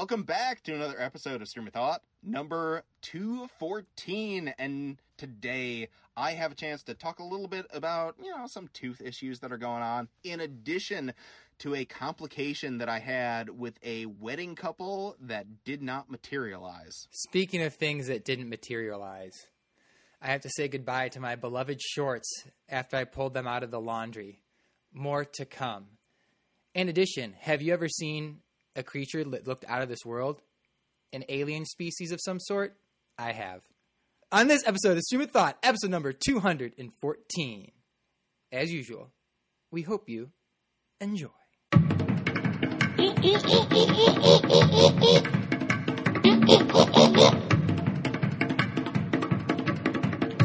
Welcome back to another episode of Stream of Thought, number 214. And today I have a chance to talk a little bit about, you know, some tooth issues that are going on, in addition to a complication that I had with a wedding couple that did not materialize. Speaking of things that didn't materialize, I have to say goodbye to my beloved shorts after I pulled them out of the laundry. More to come. In addition, have you ever seen a creature that looked out of this world? An alien species of some sort? I have. On this episode of Stream of Thought, episode number 214. As usual, we hope you enjoy.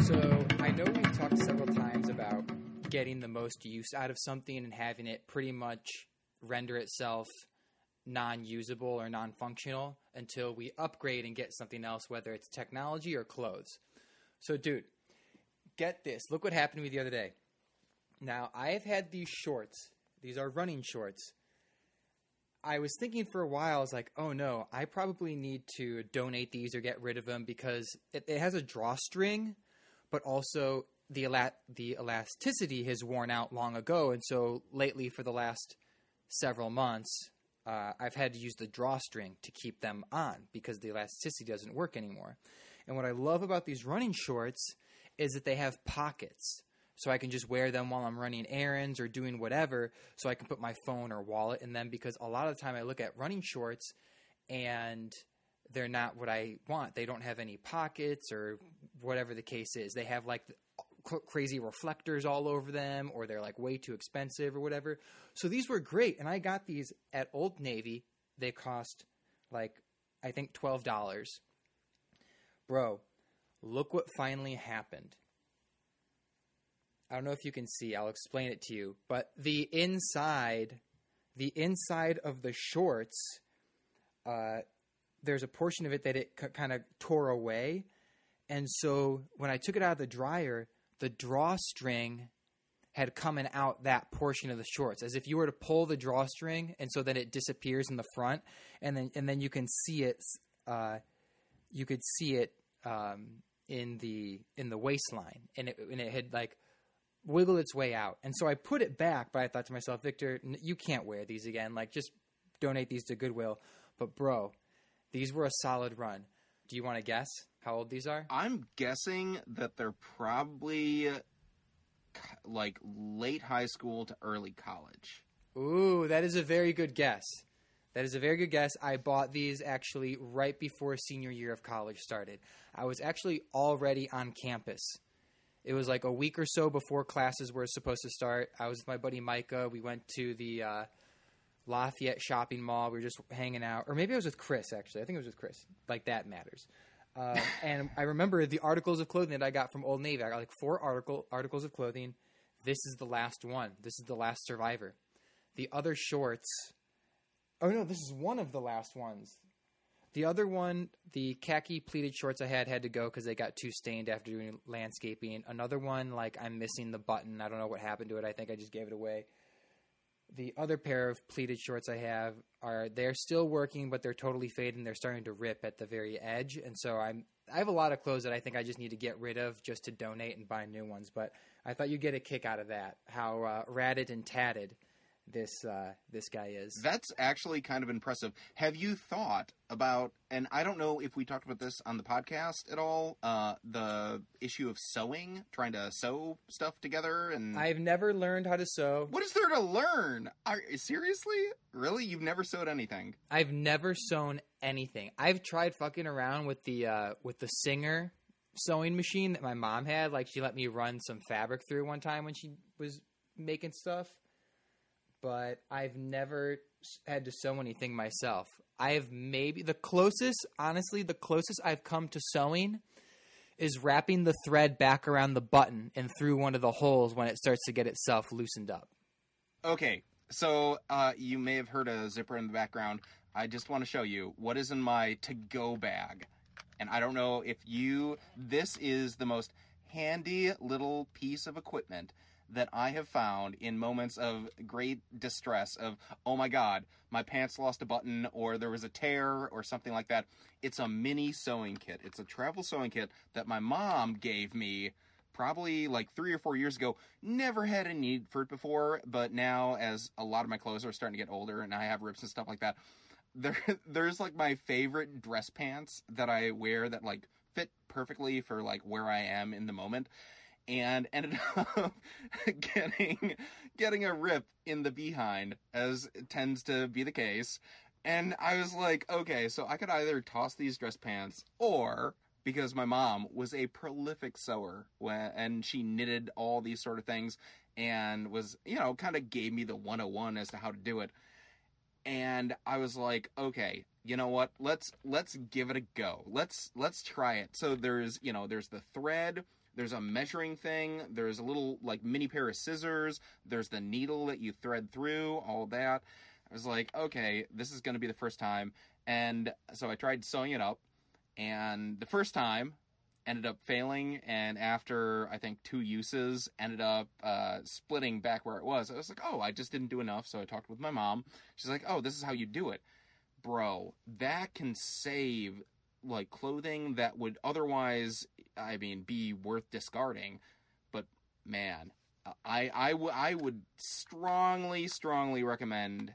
So, I know we've talked several times about getting the most use out of something and having it pretty much render itself non usable or non functional until we upgrade and get something else, whether it's technology or clothes. So, dude, get this. Look what happened to me the other day. Now, I have had these shorts, these are running shorts. I was thinking for a while, I was like, oh no, I probably need to donate these or get rid of them because it, it has a drawstring, but also the ela- the elasticity has worn out long ago, and so lately, for the last several months, uh, I've had to use the drawstring to keep them on because the elasticity doesn't work anymore. And what I love about these running shorts is that they have pockets. So I can just wear them while I'm running errands or doing whatever. So I can put my phone or wallet in them because a lot of the time I look at running shorts and they're not what I want. They don't have any pockets or whatever the case is. They have like cr- crazy reflectors all over them or they're like way too expensive or whatever. So these were great and I got these at Old Navy. They cost like I think $12. Bro, look what finally happened. I don't know if you can see. I'll explain it to you. But the inside, the inside of the shorts, uh, there's a portion of it that it c- kind of tore away, and so when I took it out of the dryer, the drawstring had come coming out that portion of the shorts, as if you were to pull the drawstring, and so then it disappears in the front, and then and then you can see it. Uh, you could see it um, in the in the waistline, and it and it had like wiggle its way out. And so I put it back, but I thought to myself, Victor, you can't wear these again. Like, just donate these to Goodwill. But, bro, these were a solid run. Do you want to guess how old these are? I'm guessing that they're probably like late high school to early college. Ooh, that is a very good guess. That is a very good guess. I bought these actually right before senior year of college started. I was actually already on campus. It was like a week or so before classes were supposed to start. I was with my buddy Micah. We went to the uh, Lafayette shopping mall. We were just hanging out. Or maybe I was with Chris, actually. I think it was with Chris. Like, that matters. Uh, and I remember the articles of clothing that I got from Old Navy. I got like four article articles of clothing. This is the last one. This is the last survivor. The other shorts. Oh no, this is one of the last ones. The other one, the khaki pleated shorts I had had to go because they got too stained after doing landscaping. Another one, like I'm missing the button. I don't know what happened to it. I think I just gave it away. The other pair of pleated shorts I have are they're still working, but they're totally fading. They're starting to rip at the very edge, and so I'm I have a lot of clothes that I think I just need to get rid of just to donate and buy new ones. But I thought you'd get a kick out of that. How uh, ratted and tatted this uh, this guy is. That's actually kind of impressive. Have you thought about, and I don't know if we talked about this on the podcast at all, uh, the issue of sewing, trying to sew stuff together, and I've never learned how to sew. what is there to learn? Are, seriously, really? You've never sewed anything? I've never sewn anything. I've tried fucking around with the uh, with the Singer sewing machine that my mom had. Like she let me run some fabric through one time when she was making stuff. But I've never had to sew anything myself. I have maybe the closest, honestly, the closest I've come to sewing is wrapping the thread back around the button and through one of the holes when it starts to get itself loosened up. Okay, so uh, you may have heard a zipper in the background. I just want to show you what is in my to-go bag, and I don't know if you. This is the most handy little piece of equipment that I have found in moments of great distress of, oh my god, my pants lost a button or there was a tear or something like that. It's a mini sewing kit. It's a travel sewing kit that my mom gave me probably like three or four years ago. Never had a need for it before, but now as a lot of my clothes are starting to get older and I have rips and stuff like that, there there's like my favorite dress pants that I wear that like fit perfectly for like where I am in the moment and ended up getting getting a rip in the behind as tends to be the case and I was like okay so I could either toss these dress pants or because my mom was a prolific sewer and she knitted all these sort of things and was you know kind of gave me the 101 as to how to do it and I was like, okay, you know what? Let's let's give it a go. Let's let's try it. So there's you know there's the thread, there's a measuring thing, there's a little like mini pair of scissors, there's the needle that you thread through, all that. I was like, okay, this is going to be the first time, and so I tried sewing it up, and the first time ended up failing and after i think two uses ended up uh, splitting back where it was. I was like oh i just didn't do enough so i talked with my mom. She's like oh this is how you do it. Bro that can save like clothing that would otherwise i mean be worth discarding but man i i, w- I would strongly strongly recommend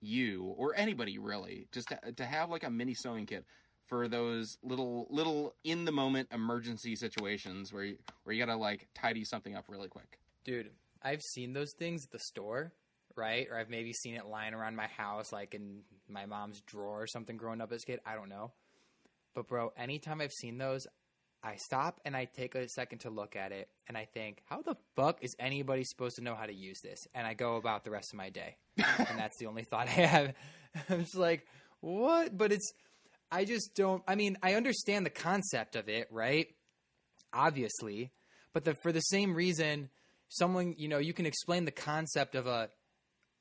you or anybody really just to, to have like a mini sewing kit for those little little in the moment emergency situations where you, where you gotta like tidy something up really quick. Dude, I've seen those things at the store, right? Or I've maybe seen it lying around my house, like in my mom's drawer or something growing up as a kid. I don't know. But bro, anytime I've seen those, I stop and I take a second to look at it and I think, how the fuck is anybody supposed to know how to use this? And I go about the rest of my day. and that's the only thought I have. I'm just like, what? But it's I just don't. I mean, I understand the concept of it, right? Obviously, but the, for the same reason, someone you know, you can explain the concept of a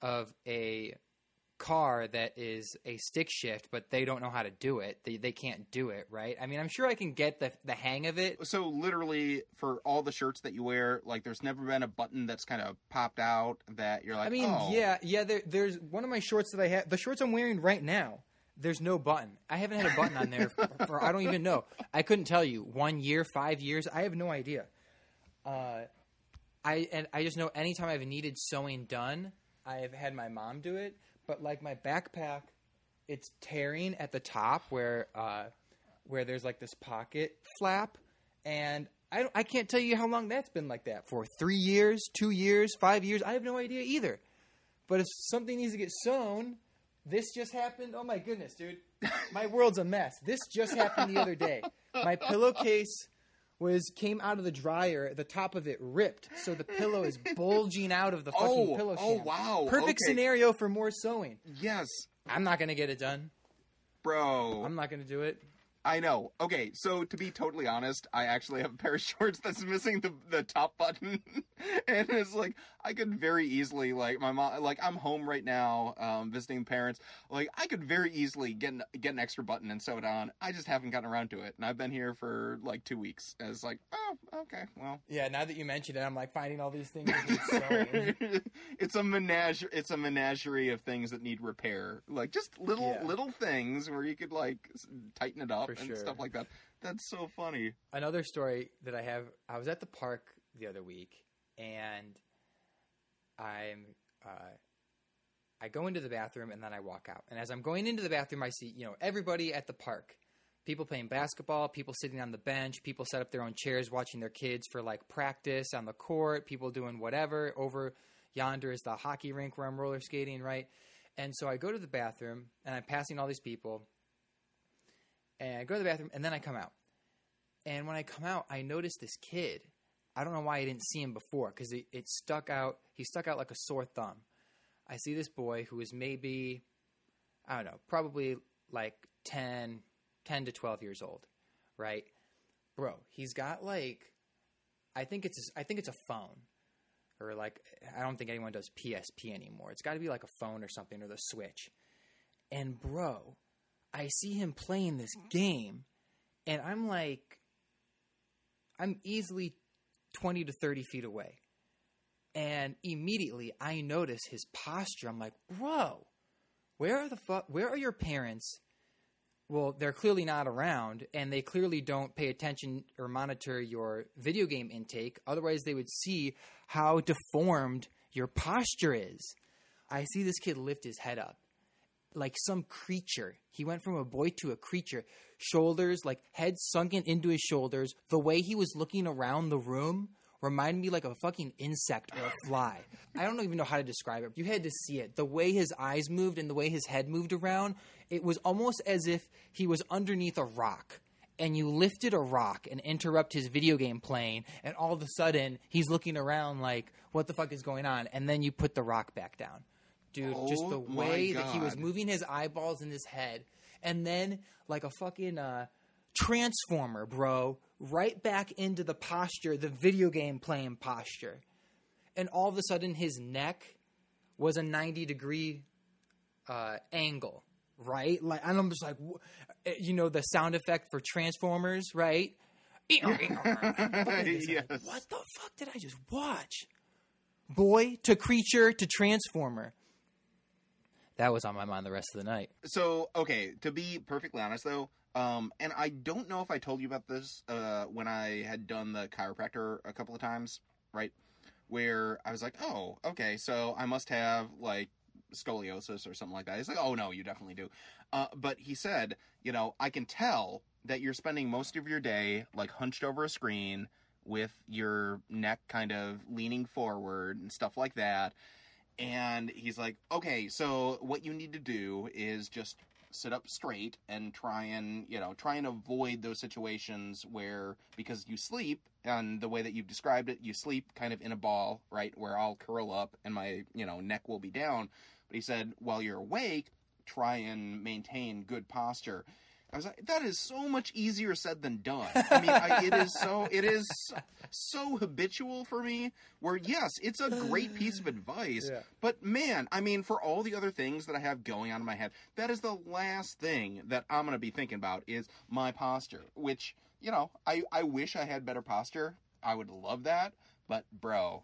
of a car that is a stick shift, but they don't know how to do it. They they can't do it, right? I mean, I'm sure I can get the the hang of it. So literally, for all the shirts that you wear, like there's never been a button that's kind of popped out that you're like. I mean, oh. yeah, yeah. There, there's one of my shorts that I have. The shorts I'm wearing right now there's no button. I haven't had a button on there for, for, I don't even know. I couldn't tell you one year, five years. I have no idea. Uh, I and I just know anytime I've needed sewing done, I've had my mom do it. But like my backpack, it's tearing at the top where uh, where there's like this pocket flap, and I I can't tell you how long that's been like that for. Three years, two years, five years. I have no idea either. But if something needs to get sewn this just happened. Oh my goodness, dude. My world's a mess. This just happened the other day. My pillowcase was came out of the dryer. The top of it ripped, so the pillow is bulging out of the oh, fucking Oh, pillow. oh, sham. wow, Perfect okay. scenario for more sewing. Yes, I'm not gonna get it done. bro. I'm not gonna do it. I know. Okay, so to be totally honest, I actually have a pair of shorts that's missing the the top button, and it's like I could very easily like my mom like I'm home right now, um, visiting parents. Like I could very easily get an, get an extra button and sew it on. I just haven't gotten around to it, and I've been here for like two weeks. And it's like, oh, okay, well, Yeah, now that you mentioned it, I'm like finding all these things. that need sewing. it's a menage it's a menagerie of things that need repair like just little Yeah. little things where you could like tighten it up For and sure. stuff like that that's so funny another story that I have. I was at the park the other week, and I'm. Uh, I go into the bathroom and then I walk out. And as I'm going into the bathroom, I see you know everybody at the park. People playing basketball, people sitting on the bench, people set up their own chairs watching their kids for like practice on the court, people doing whatever. Over yonder is the hockey rink where I'm roller skating, right? And so I go to the bathroom and I'm passing all these people. And I go to the bathroom and then I come out. And when I come out, I notice this kid. I don't know why I didn't see him before because it, it stuck out. He stuck out like a sore thumb. I see this boy who is maybe, I don't know, probably like 10, 10 to 12 years old, right? Bro, he's got like, I think it's, I think it's a phone. Or like, I don't think anyone does PSP anymore. It's got to be like a phone or something or the Switch. And bro, I see him playing this game, and I'm like, I'm easily 20 to 30 feet away. And immediately I notice his posture. I'm like, bro, where are the fu- where are your parents? Well, they're clearly not around, and they clearly don't pay attention or monitor your video game intake. Otherwise, they would see how deformed your posture is. I see this kid lift his head up like some creature. He went from a boy to a creature. Shoulders, like head sunken into his shoulders. The way he was looking around the room reminded me like a fucking insect or a fly. I don't even know how to describe it. You had to see it. The way his eyes moved and the way his head moved around, it was almost as if he was underneath a rock. And you lifted a rock and interrupt his video game playing, and all of a sudden he's looking around like, "What the fuck is going on?" And then you put the rock back down dude. just the Oh way that he was moving his eyeballs in his head, and then like a fucking uh, transformer, bro, right back into the posture, the video game playing posture, and all of a sudden his neck was a ninety degree uh, angle, right? Like, and I'm just like, wh- eh, you know, the sound effect for Transformers, right? yes. What the fuck did I just watch? Boy to creature to transformer. That was on my mind the rest of the night. So, okay, to be perfectly honest though, um, and I don't know if I told you about this uh, when I had done the chiropractor a couple of times, right? Where I was like, oh, okay, so I must have like scoliosis or something like that. He's like, oh no, you definitely do. Uh, but he said, you know, I can tell that you're spending most of your day like hunched over a screen with your neck kind of leaning forward and stuff like that. And he's like, okay, so what you need to do is just sit up straight and try and, you know, try and avoid those situations where, because you sleep, and the way that you've described it, you sleep kind of in a ball, right, where I'll curl up and my, you know, neck will be down. But he said, while you're awake, try and maintain good posture. I was like, that is so much easier said than done. I mean, I, it is so it is so habitual for me. Where yes, it's a great piece of advice, Yeah. but man, I mean, for all the other things that I have going on in my head, that is the last thing that I'm going to be thinking about is my posture. Which you know, I I wish I had better posture. I would love that, but bro,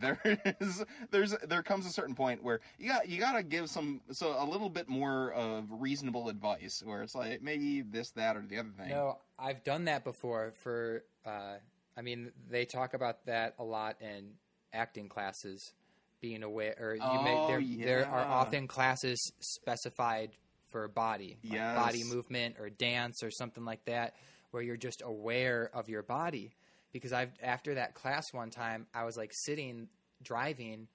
there is there's there comes a certain point where you got you got to give some so a little bit more of reasonable advice where it's like maybe this that or the other thing. No, I've done that before. For uh, I mean, they talk about that a lot in acting classes. Being aware, or you may Oh, there there are often classes specified for body, like Yes. body movement or dance or something like that, where you're just aware of your body. Because I've after that class one time, I was like sitting driving,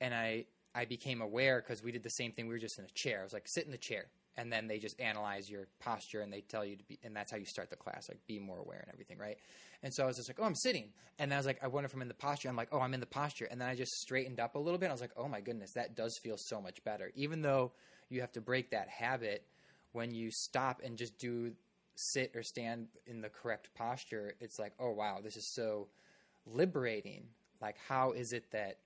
and I I became aware because we did the same thing. We were just in a chair. I was like, sit in the chair, and then they just analyze your posture and they tell you to be, and that's how you start the class, like be more aware and everything, right? And so I was just like, oh, I'm sitting, and then I was like, I wonder if I'm in the posture. I'm like, oh, I'm in the posture, and then I just straightened up a little bit. I was like, oh my goodness, that does feel so much better, even though you have to break that habit when you stop and just do sit or stand in the correct posture. It's like, oh wow, this is so liberating. Like, how is it that?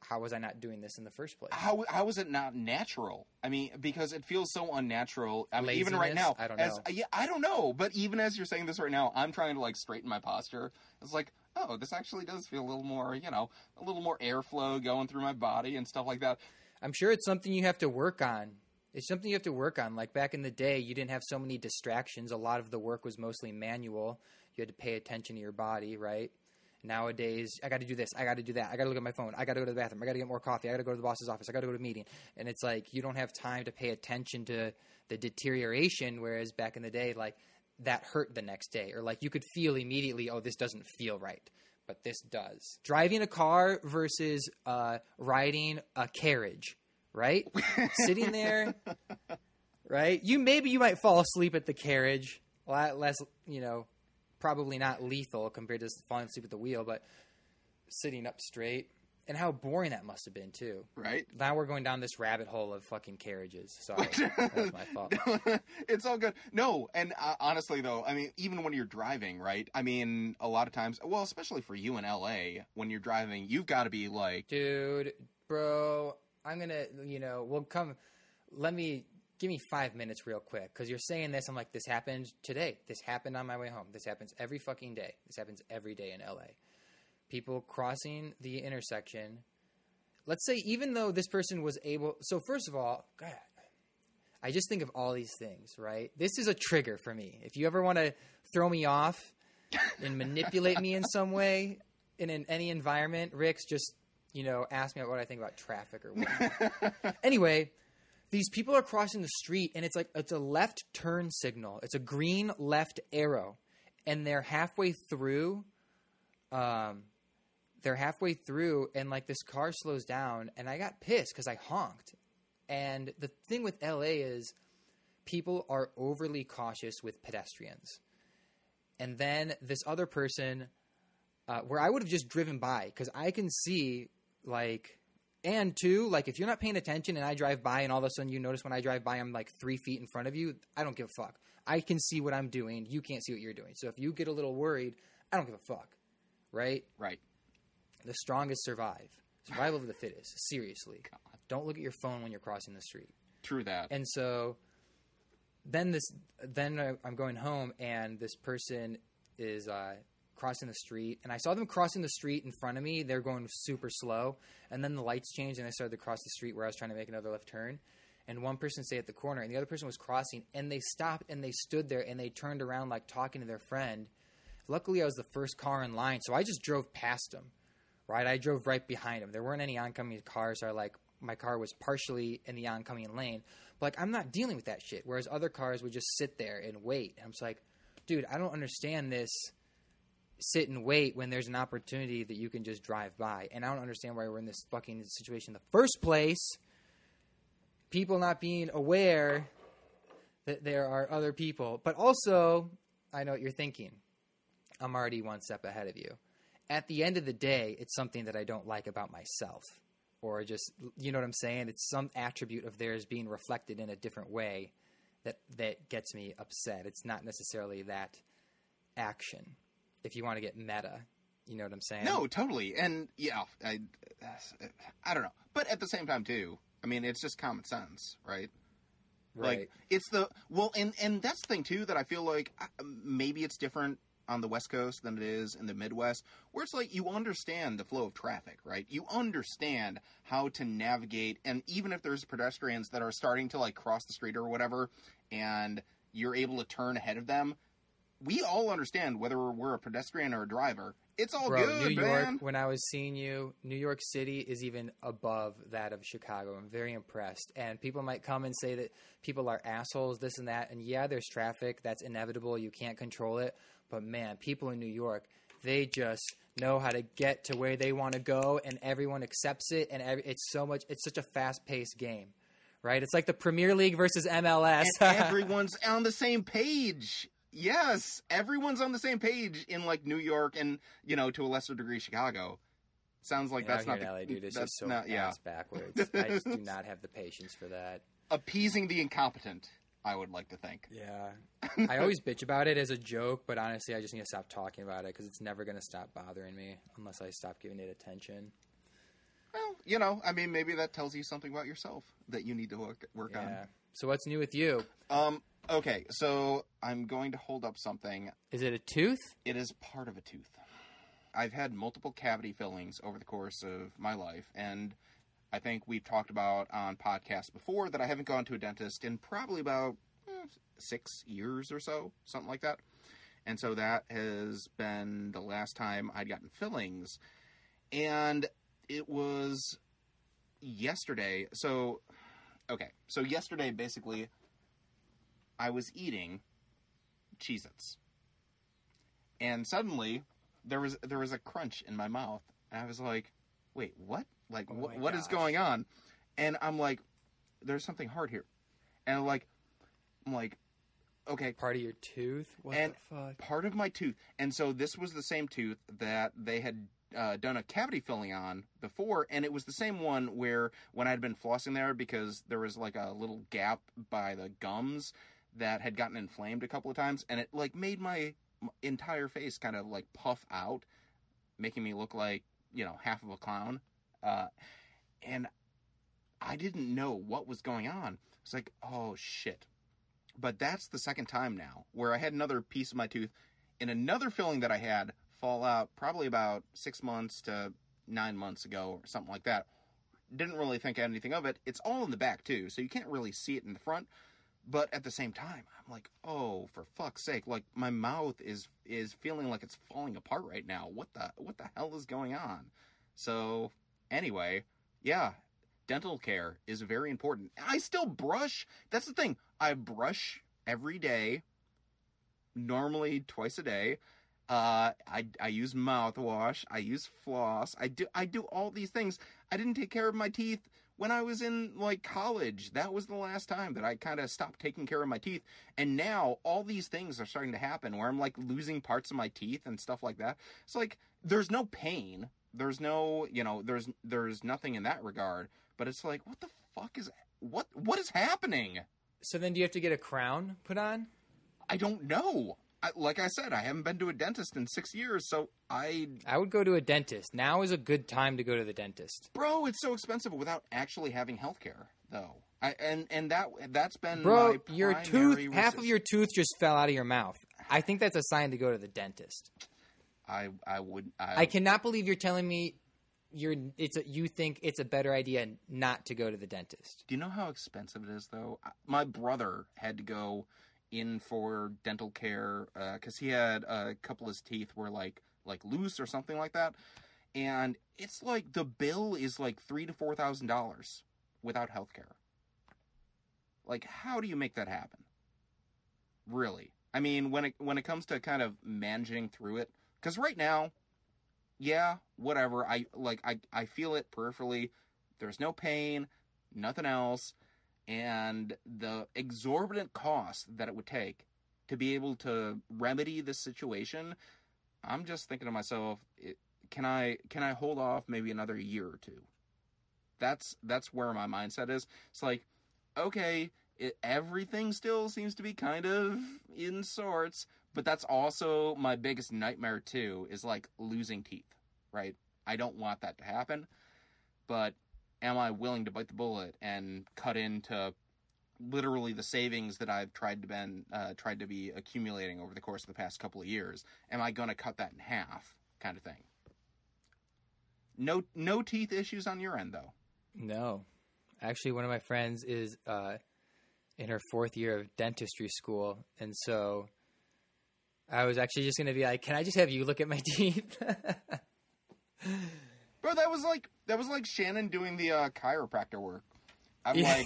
How was I not doing this in the first place? How how is it not natural? I mean, because it feels so unnatural. I mean, even right now, I don't as know. Uh, yeah, I don't know. But even as you're saying this right now, I'm trying to like straighten my posture. It's like, oh, this actually does feel a little more, you know, a little more airflow going through my body and stuff like that. I'm sure it's something you have to work on. It's something you have to work on. Like back in the day, you didn't have so many distractions. A lot of the work was mostly manual. You had to pay attention to your body, right? Nowadays, I got to do this. I got to do that. I got to look at my phone. I got to go to the bathroom. I got to get more coffee. I got to go to the boss's office. I got to go to a meeting. And it's like you don't have time to pay attention to the deterioration. Whereas back in the day, like that hurt the next day, or like you could feel immediately, oh, this doesn't feel right. But this does. Driving a car versus uh, riding a carriage, right? Sitting there, right? You maybe you might fall asleep at the carriage. A lot less, you know, probably not lethal compared to falling asleep at the wheel, but sitting up straight. And how boring that must have been too. Right? Now we're going down this rabbit hole of fucking carriages. Sorry, that was my fault. it's all good. No, and uh, honestly though, I mean, even when you're driving, right? I mean, a lot of times, well, especially for you in LA, when you're driving, you've got to be like, dude, bro, I'm gonna, you know, we'll come. Let me give me five minutes real quick because you're saying this. I'm like, this happened today. This happened on my way home. This happens every fucking day. This happens every day in LA. people crossing the intersection. Let's say even though this person was able so first of all, God, I just think of all these things, right? This is a trigger for me. If you ever want to throw me off and manipulate me in some way in an, any environment, Rick's just, you know, ask me what I think about traffic or what. anyway, these people are crossing the street and it's like it's a left turn signal. It's a green left arrow and they're halfway through um they're halfway through and like this car slows down and I got pissed cuz I honked. And the thing with LA is people are overly cautious with pedestrians. And then this other person uh, where I would have just driven by because I can see like and two, like if you're not paying attention and I drive by and all of a sudden you notice when I drive by I'm like three feet in front of you, I don't give a fuck. I can see what I'm doing. You can't see what you're doing. So if you get a little worried, I don't give a fuck. Right? Right. The strongest survive. Survival of the fittest. Seriously. God. Don't look at your phone when you're crossing the street. True that. And so then this then I'm going home and this person is uh, crossing the street and I saw them crossing the street in front of me. They're going super slow and then the lights changed and I started to cross the street where I was trying to make another left turn. And one person stayed at the corner and the other person was crossing and they stopped and they stood there and they turned around like talking to their friend. Luckily I was the first car in line, so I just drove past them. Right? I drove right behind them. There weren't any oncoming cars. So I like my car was partially in the oncoming lane. But like I'm not dealing with that shit. Whereas other cars would just sit there and wait. And I'm just like, dude, I don't understand this sit and wait when there's an opportunity that you can just drive by. And I don't understand why we're in this fucking situation in the first place. People not being aware that there are other people. But also, I know what you're thinking. I'm already one step ahead of you. At the end of the day, it's something that I don't like about myself. Or just, you know what I'm saying? It's some attribute of theirs being reflected in a different way that, that gets me upset. It's not necessarily that action if you want to get meta. You know what I'm saying? No, totally. And yeah, I, I don't know. But at the same time, too, I mean, it's just common sense, right? Right. Like it's the well, and and that's the thing too that I feel like uh, maybe it's different on the West Coast than it is in the Midwest, where it's like you understand the flow of traffic, right? You understand how to navigate, and even if there's pedestrians that are starting to like cross the street or whatever, and you're able to turn ahead of them, we all understand whether we're a pedestrian or a driver. It's all Bro, good, New York, man. when I was seeing you, New York City is even above that of Chicago. I'm very impressed. And people might come and say that people are assholes, this and that. And yeah, there's traffic. That's inevitable. You can't control it. But man, people in New York, they just know how to get to where they want to go, and everyone accepts it. And every, it's so much, it's such a fast paced game, right? It's like the Premier League versus MLS. everyone's on the same page. Yes, everyone's on the same page in like New York and you know to a lesser degree Chicago. Sounds like that's not the, LA, dude. It's that's just so not yeah backwards. I just do not have the patience for that. appeasing the incompetent. I would like to think. Yeah. I always bitch about it as a joke, but honestly, I just need to stop talking about it because it's never going to stop bothering me unless I stop giving it attention. Well, you know, I mean, maybe that tells you something about yourself that you need to work work Yeah. So what's new with you? Um. Okay, so I'm going to hold up something. Is it a tooth? It is part of a tooth. I've had multiple cavity fillings over the course of my life, and I think we've talked about on podcasts before that I haven't gone to a dentist in probably about eh, six years or so, something like that. And so that has been the last time I'd gotten fillings. And it was yesterday. So, okay. So, yesterday, basically, I was eating Cheez Its. And suddenly, there was there was a crunch in my mouth, and I was like, "Wait, what? Like, Oh what my what is going on?" And I'm like, "There's something hard here," and I'm like, I'm like, okay, Part of your tooth? What And- the fuck? part of my tooth, and so this was the same tooth that they had uh, done a cavity filling on before, and it was the same one where when I'd been flossing there because there was like a little gap by the gums that had gotten inflamed a couple of times, and it like made my entire face kind of like puff out, making me look like you know half of a clown, uh, and I didn't know what was going on. It's like, oh shit. But that's the second time now where I had another piece of my tooth and another filling that I had fall out probably about six months to nine months ago or something like that. Didn't really think anything of it. It's all in the back too, so you can't really see it in the front. But at the same time, I'm like, oh, for fuck's sake! Like my mouth is is feeling like it's falling apart right now. What the what the hell is going on? So anyway, yeah, dental care is very important. I still brush. That's the thing. I brush every day, normally twice a day. Uh, I I use mouthwash. I use floss. I do I do all these things. I didn't take care of my teeth when I was in like college. That was the last time that I kind of stopped taking care of my teeth. And now all these things are starting to happen where I'm like losing parts of my teeth and stuff like that. It's like there's no pain. There's no, you know, there's there's nothing in that regard, but it's like what the fuck is what what is happening? So then, do you have to get a crown put on? I don't know. Like I said, I haven't been to a dentist in six years, so I, I would go to a dentist. Now is a good time to go to the dentist. bro, it's so expensive without actually having health care, though. I, and and that that's been Bro, my your tooth, half of your tooth just fell out of your mouth. I think that's a sign to go to the dentist. I I would I, I cannot believe you're telling me you're it's a, you think it's a better idea not to go to the dentist. Do you know how expensive it is, though? My brother had to go in for dental care uh, because he had a couple of his teeth were like like loose or something like that, and it's like the bill is like three to four thousand dollars without health care. Like, how do you make that happen? Really? I mean, when it when it comes to kind of managing through it, because right now, yeah, whatever. I like I I feel it peripherally. There's no pain, nothing else, and the exorbitant cost that it would take to be able to remedy this situation. I'm just thinking to myself, it, can I can I hold off maybe another year or two? That's that's where my mindset is. It's like, okay, it, everything still seems to be kind of in sorts, but that's also my biggest nightmare too. Is like losing teeth, right? I don't want that to happen, but am I willing to bite the bullet and cut into literally the savings that I've tried to been uh, tried to be accumulating over the course of the past couple of years? Am I going to cut that in half, kind of thing? No, no teeth issues on your end though. No, actually, one of my friends is uh, in her fourth year of dentistry school, and so I was actually just going to be like, "Can I just have you look at my teeth?" Bro, that was like that was like Shannon doing the uh, chiropractor work. I'm Yeah.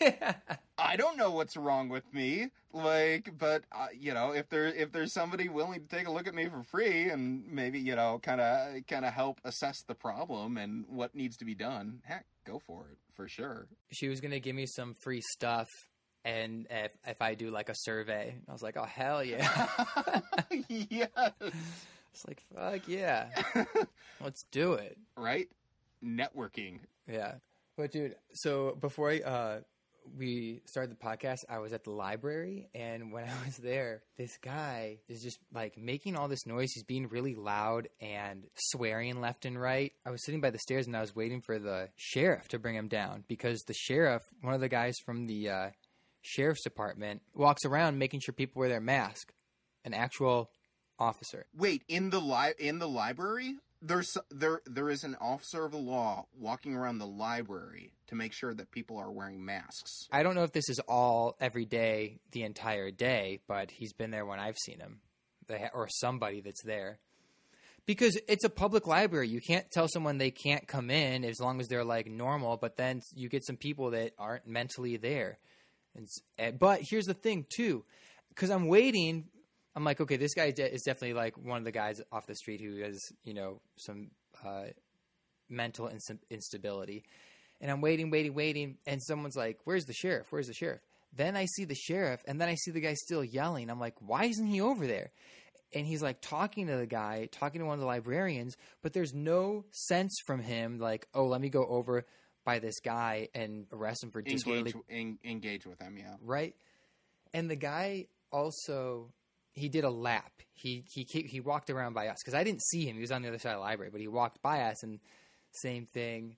like, I don't know what's wrong with me, like, but uh, you know, if there if there's somebody willing to take a look at me for free and maybe you know, kind of kind of help assess the problem and what needs to be done, heck, go for it for sure. she was going to give me some free stuff, and if if I do like a survey, I was like, "Oh hell yeah!" yes, it's like, "Fuck yeah, let's do it." right. Networking. Yeah. But dude, so before I, uh, we started the podcast, I was at the library, and when I was there, this guy is just like making all this noise. He's being really loud and swearing left and right. I was sitting by the stairs and I was waiting for the sheriff to bring him down because the sheriff, one of the guys from the uh, sheriff's department, walks around making sure people wear their mask. An actual officer. Wait, in the li- in the library, there's there there is an officer of the law walking around the library to make sure that people are wearing masks. I don't know if this is all every day, the entire day, but he's been there when I've seen him, or somebody that's there. Because it's a public library, you can't tell someone they can't come in as long as they're like normal. But then you get some people that aren't mentally there. And, eh, but here's the thing too, because I'm waiting. I'm like, okay, this guy de- is definitely like one of the guys off the street who has you know some uh, mental ins- instability. And I'm waiting, waiting, waiting, and someone's like, "Where's the sheriff? Where's the sheriff?" Then I see the sheriff, and then I see the guy still yelling. I'm like, "Why isn't he over there?" And he's like talking to the guy, talking to one of the librarians, but there's no sense from him like, "Oh, let me go over by this guy and arrest him for disorderly Engage en- engage with him, yeah. right? And the guy also he did a lap. He he he walked around by us because I didn't see him. He was on the other side of the library, but he walked by us and same thing.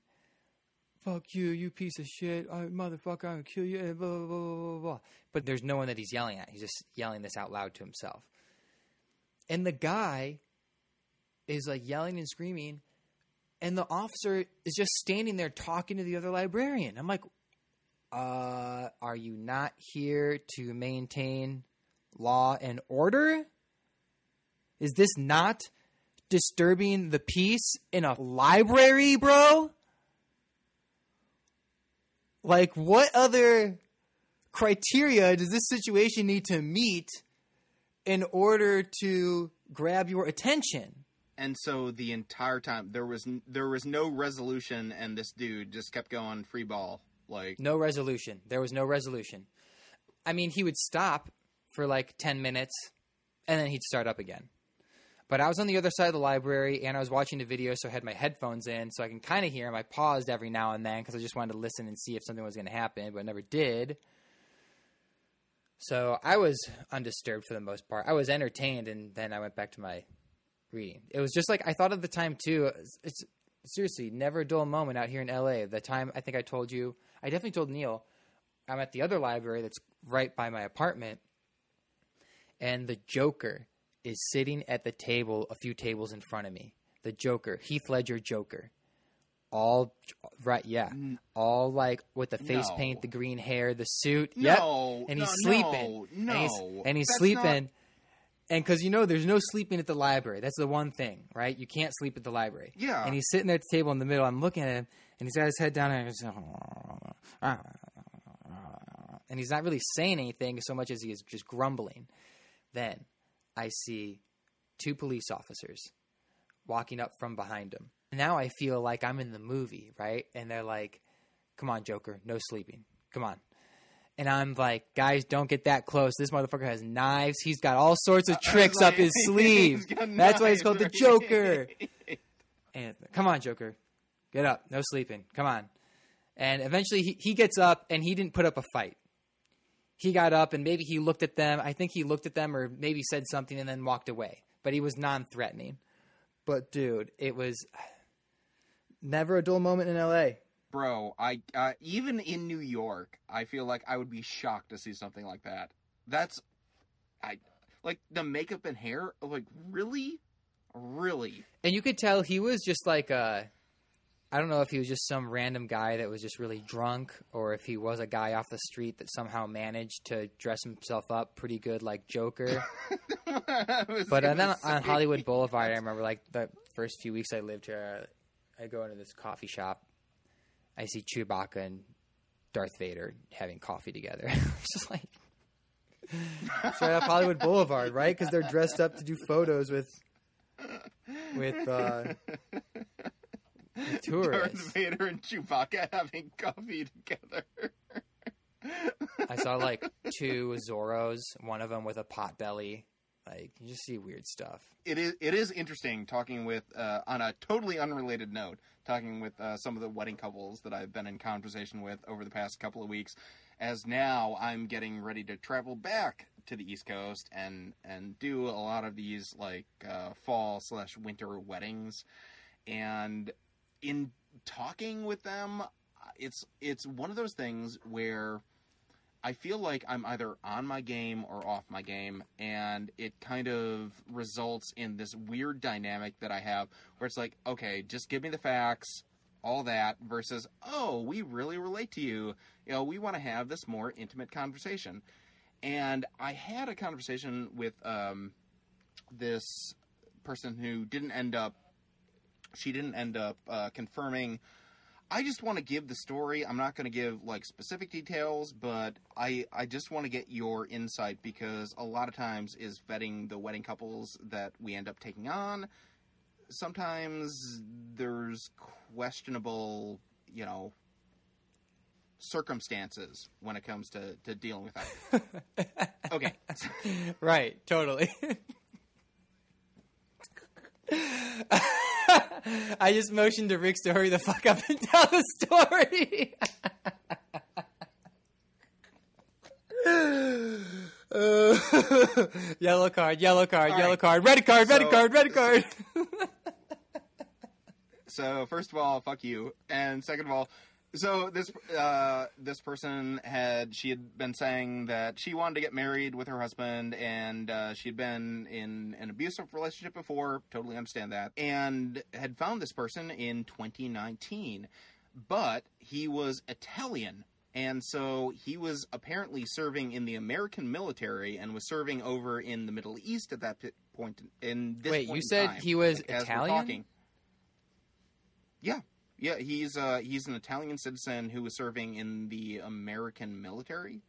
Fuck you, you piece of shit, I, motherfucker! I'm gonna kill you. blah, blah, blah, blah. But there's no one that he's yelling at. He's just yelling this out loud to himself. And the guy is like yelling and screaming, and the officer is just standing there talking to the other librarian. I'm like, uh, are you not here to maintain law and order? Is this not disturbing the peace in a library, bro? Like, what other criteria does this situation need to meet in order to grab your attention? And so the entire time there was there was no resolution, and this dude just kept going free ball. Like No resolution. There was no resolution. I mean, he would stop for like 10 minutes and then he'd start up again. But I was on the other side of the library and I was watching the video, so I had my headphones in so I can kind of hear him. I paused every now and then because I just wanted to listen and see if something was going to happen, but it never did. So I was undisturbed for the most part. I was entertained and then I went back to my reading. It was just like I thought at the time, too. It's seriously never a dull moment out here in LA. The time I think I told you, I definitely told Neil, I'm at the other library that's right by my apartment, and the Joker is sitting at the table a few tables in front of me. The Joker, Heath Ledger Joker. All right, yeah. Mm. All like with the face No. paint, the green hair, the suit. Yep. And he's no, sleeping. No, And he's, no. and he's That's sleeping. And because you know, there's no sleeping at the library. That's the one thing, right? You can't sleep at the library. Yeah. And he's sitting there at the table in the middle. I'm looking at him, and he's got his head down, and he's, ah. and he's not really saying anything so much as he is just grumbling. Then I see two police officers walking up from behind him. Now I feel like I'm in the movie, right? And they're like, "Come on, Joker, no sleeping. Come on." And I'm like, guys, don't get that close. This motherfucker has knives. He's got all sorts of tricks up his sleeve. That's why he's called the? Joker. And come on, Joker, get up. No sleeping. Come on. And eventually he, he gets up and he didn't put up a fight. He got up and maybe he looked at them. I think he looked at them or maybe said something and then walked away. But he was non threatening. But dude, it was never a dull moment in LA. Bro, I uh, even in New York, I feel like I would be shocked to see something like that. That's, I like the makeup and hair. Like really, really. And you could tell he was just like uh I don't know if he was just some random guy that was just really drunk or if he was a guy off the street that somehow managed to dress himself up pretty good like Joker. But uh, then on say- Hollywood Boulevard, I remember like the first few weeks I lived here, I go into this coffee shop. I see Chewbacca and Darth Vader having coffee together. it's just like it's right off Hollywood Boulevard, right? Because they're dressed up to do photos with with uh, tourists. Darth Vader and Chewbacca having coffee together. I saw like two Zorros, one of them with a pot belly. Like you just see weird stuff. it is it is interesting talking with uh, on a totally unrelated note talking with uh, some of the wedding couples that I've been in conversation with over the past couple of weeks as now I'm getting ready to travel back to the East Coast and and do a lot of these like uh, fall slash winter weddings and in talking with them it's it's one of those things where I feel like I'm either on my game or off my game, and it kind of results in this weird dynamic that I have where it's like, okay, just give me the facts, all that, versus, oh, we really relate to you. You know, we want to have this more intimate conversation. And I had a conversation with um, this person who didn't end up, she didn't end up uh, confirming I just want to give the story. I'm not going to give like specific details, but I I just want to get your insight because a lot of times is vetting the wedding couples that we end up taking on. Sometimes there's questionable, you know, circumstances when it comes to to dealing with that. Okay. right, totally. I just motioned to Rick to hurry the fuck up and tell the story. Uh, yellow card, yellow card, All yellow right. card, red card, red So- card, red card. So first of all, fuck you, and second of all, so this uh, this person had she had been saying that she wanted to get married with her husband, and uh, she had been in an abusive relationship before. Totally understand that, and had found this person in 2019, but he was Italian. And so he was apparently serving in the American military and was serving over in the Middle East at that point. In this Wait, you said time, he was like, Italian? talking. Yeah, yeah, he's uh he's an Italian citizen who was serving in the American military.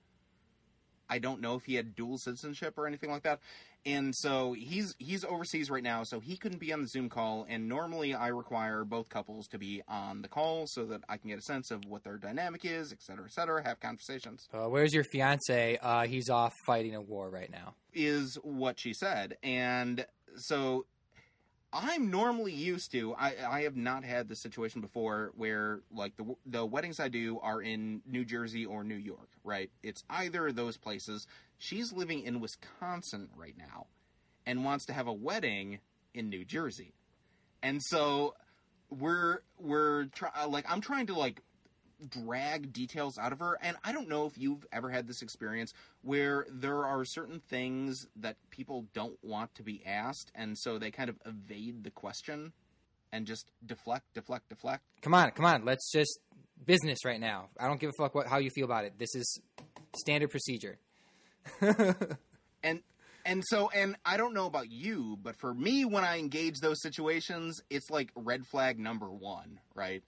I don't know if he had dual citizenship or anything like that. And so he's he's overseas right now, so he couldn't be on the Zoom call. And normally I require both couples to be on the call so that I can get a sense of what their dynamic is, et cetera, et cetera, have conversations. Uh, where's your fiance? Uh, he's off fighting a war right now. is what she said. And so I'm normally used to I I have not had the situation before where like the the weddings I do are in New Jersey or New York, right? It's either of those places. She's living in Wisconsin right now and wants to have a wedding in New Jersey. And so we're we're try, like I'm trying to like drag details out of her and I don't know if you've ever had this experience where there are certain things that people don't want to be asked and so they kind of evade the question and just deflect deflect deflect Come on, come on. Let's just business right now. I don't give a fuck what how you feel about it. This is standard procedure. and and so and I don't know about you but for me when I engage those situations it's like red flag number 1 right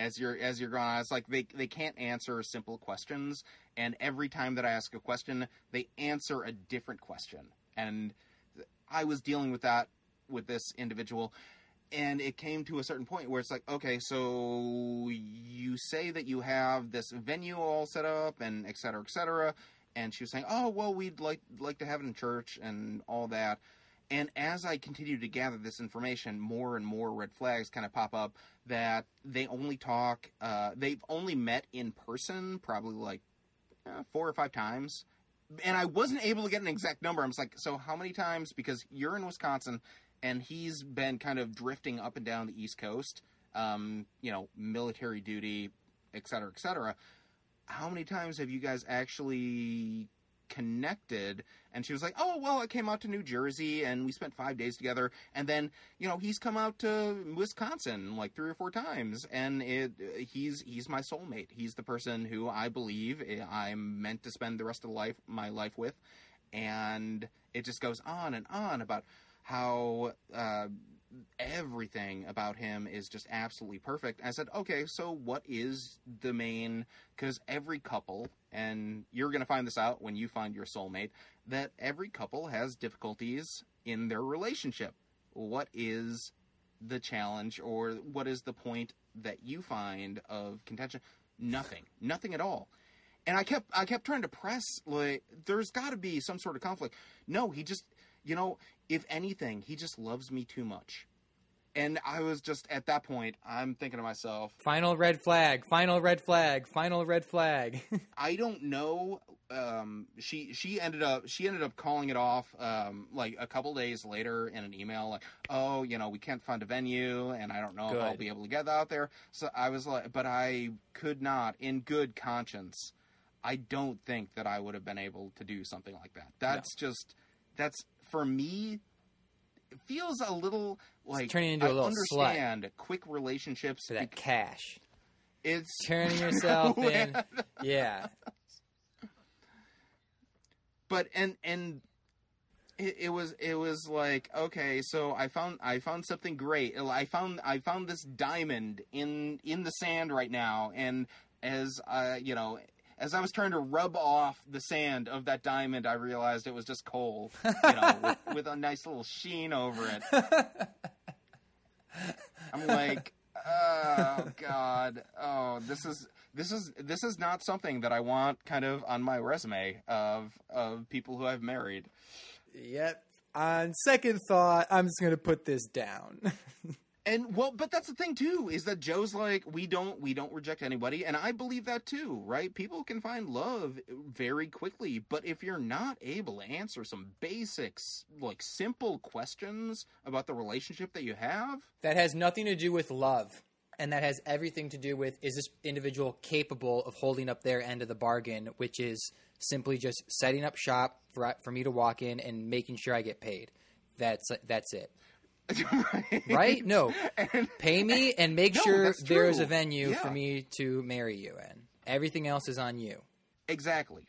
as you're as you're going on it's like they they can't answer simple questions. And every time that I ask a question they answer a different question. And I was dealing with that with this individual. And it came to a certain point where it's like okay so you say that you have this venue all set up and et cetera et cetera. And she was saying oh well we'd like like to have it in church and all that. And as I continued to gather this information, more and more red flags kind of pop up that they only talk, uh, they've only met in person probably like uh, four or five times. And I wasn't able to get an exact number. I was like, so how many times? Because you're in Wisconsin and he's been kind of drifting up and down the East Coast, um, you know, military duty, et cetera, et cetera. How many times have you guys actually connected. And she was like oh well i came out to new jersey and we spent five days together. And then you know he's come out to wisconsin like three or four times. And it he's he's my soulmate. He's the person who i believe i'm meant to spend the rest of life my life with. And it just goes on and on about how uh, everything about him is just absolutely perfect. I said, okay, so what is the main? Because every couple, and you're going to find this out when you find your soulmate, that every couple has difficulties in their relationship. What is the challenge, or what is the point that you find of contention? Nothing, nothing at all. And I kept, I kept trying to press like, there's got to be some sort of conflict. No, he just, you know, if anything, he just loves me too much. And I was just at that point, I'm thinking to myself, Final red flag. Final red flag. Final red flag. I don't know. Um, she she ended up she ended up calling it off um, like a couple days later in an email like oh you know we can't find a venue and I don't know if I'll be able to get out there so I was like but I could not in good conscience I don't think that I would have been able to do something like that that's just that's for me it feels a little like turning into a I little slut. quick relationships For that bec- cash. it's Turning yourself in. Yeah. but and and it, it was it was like okay so i found i found something great i found i found this diamond in in the sand right now and as uh you know as i was trying to rub off the sand of that diamond i realized it was just coal you know with, with a nice little sheen over it i'm like oh god oh this is this is this is not something that I want kind of on my resume of of people who I've married. Yep. On second thought, I'm just going to put this down. And well, but that's the thing too is that Joe's like we don't we don't reject anybody, and I believe that too, right? People can find love very quickly, but if you're not able to answer some basics, like simple questions about the relationship that you have, that has nothing to do with love. and that has everything to do with is this individual capable of holding up their end of the bargain, which is simply just setting up shop for for me to walk in and making sure I get paid. That's that's it. right? Right? No. And- Pay me and make No, sure there is a venue for me to marry you in. Everything else is on you. Exactly.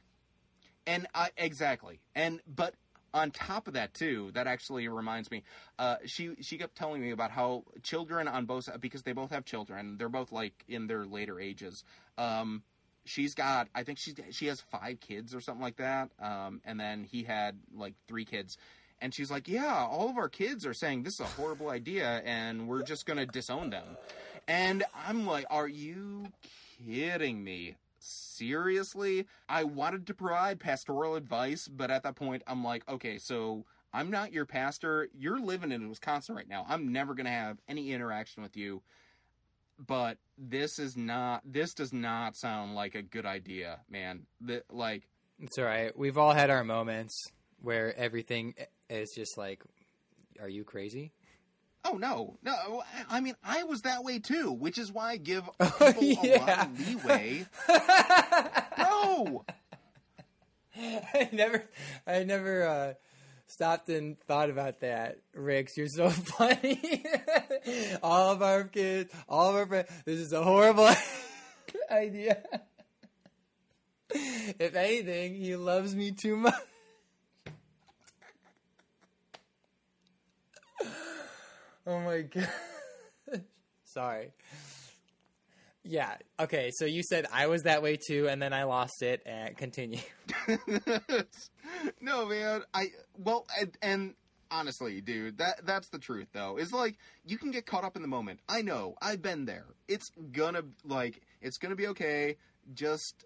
And I exactly. And but on top of that too, that actually reminds me. Uh, she she kept telling me about how children on both because they both have children. They're both like in their later ages. Um, she's got I think she she has five kids or something like that. Um, and then he had like three kids. And she's like, "Yeah, all of our kids are saying this is a horrible idea, and we're just gonna disown them." And I'm like, "Are you kidding me?" seriously, I wanted to provide pastoral advice, but at that point, I'm like, okay, so I'm not your pastor. You're living in Wisconsin right now. I'm never going to have any interaction with you. But this is not, this does not sound like a good idea, man. The, like, It's all right. We've all had our moments where everything is just like, are you crazy? oh no, no, I- mean, I was that way too, which is why I give Oh, people a lot yeah. of leeway. Bro! I never, I never uh, stopped and thought about that. Rix, you're so funny. all of our kids, all of our friends. This is a horrible idea. if anything, he loves me too much. Oh my god. Sorry. Yeah. Okay. So you said I was that way too, and then I lost it. And continue. no, man. I well, and, and honestly, dude, that that's the truth, though. Is like you can get caught up in the moment. I know. I've been there. It's gonna like it's gonna be okay. Just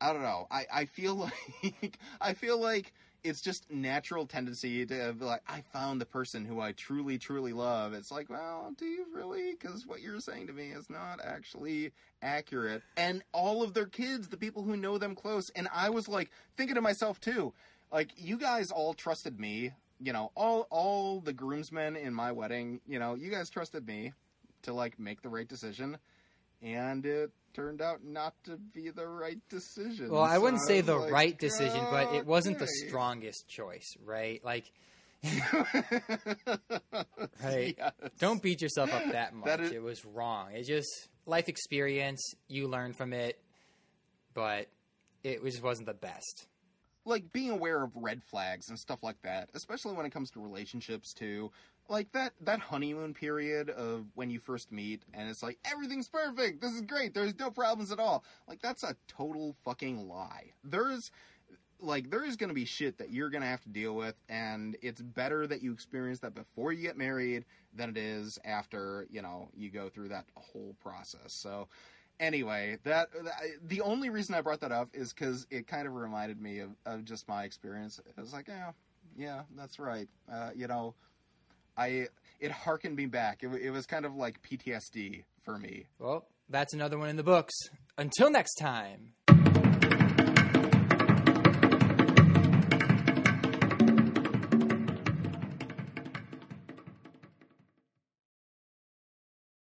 I don't know. I I feel like I feel like it's just natural tendency to be like I found the person who I truly truly love. It's like, well, do you really? Because what you're saying to me is not actually accurate. And all of their kids, the people who know them close, and I was like thinking to myself too, like you guys all trusted me. You know, all all the groomsmen in my wedding. You know, you guys trusted me to like make the right decision, and it turned out not to be the right decision. Well, I So wouldn't say was the like, right decision, but it wasn't the strongest choice, right? Like, Right. Yes. don't beat yourself up that much. That is- It was wrong. It just life experience. You learn from it, but it just wasn't the best. like being aware of red flags and stuff like that, especially when it comes to relationships too. Like that that honeymoon period of when you first meet and it's like everything's perfect. This is great. There's no problems at all. Like that's a total fucking lie. There's like there is going to be shit that you're going to have to deal with and it's better that you experience that before you get married than it is after, you know, you go through that whole process. So anyway, that, the only reason I brought that up is because it kind of reminded me of, of just my experience. It was like, yeah, yeah, that's right. Uh, you know, I it harkened me back. It, it was kind of like PTSD for me. Well, that's another one in the books. Until next time.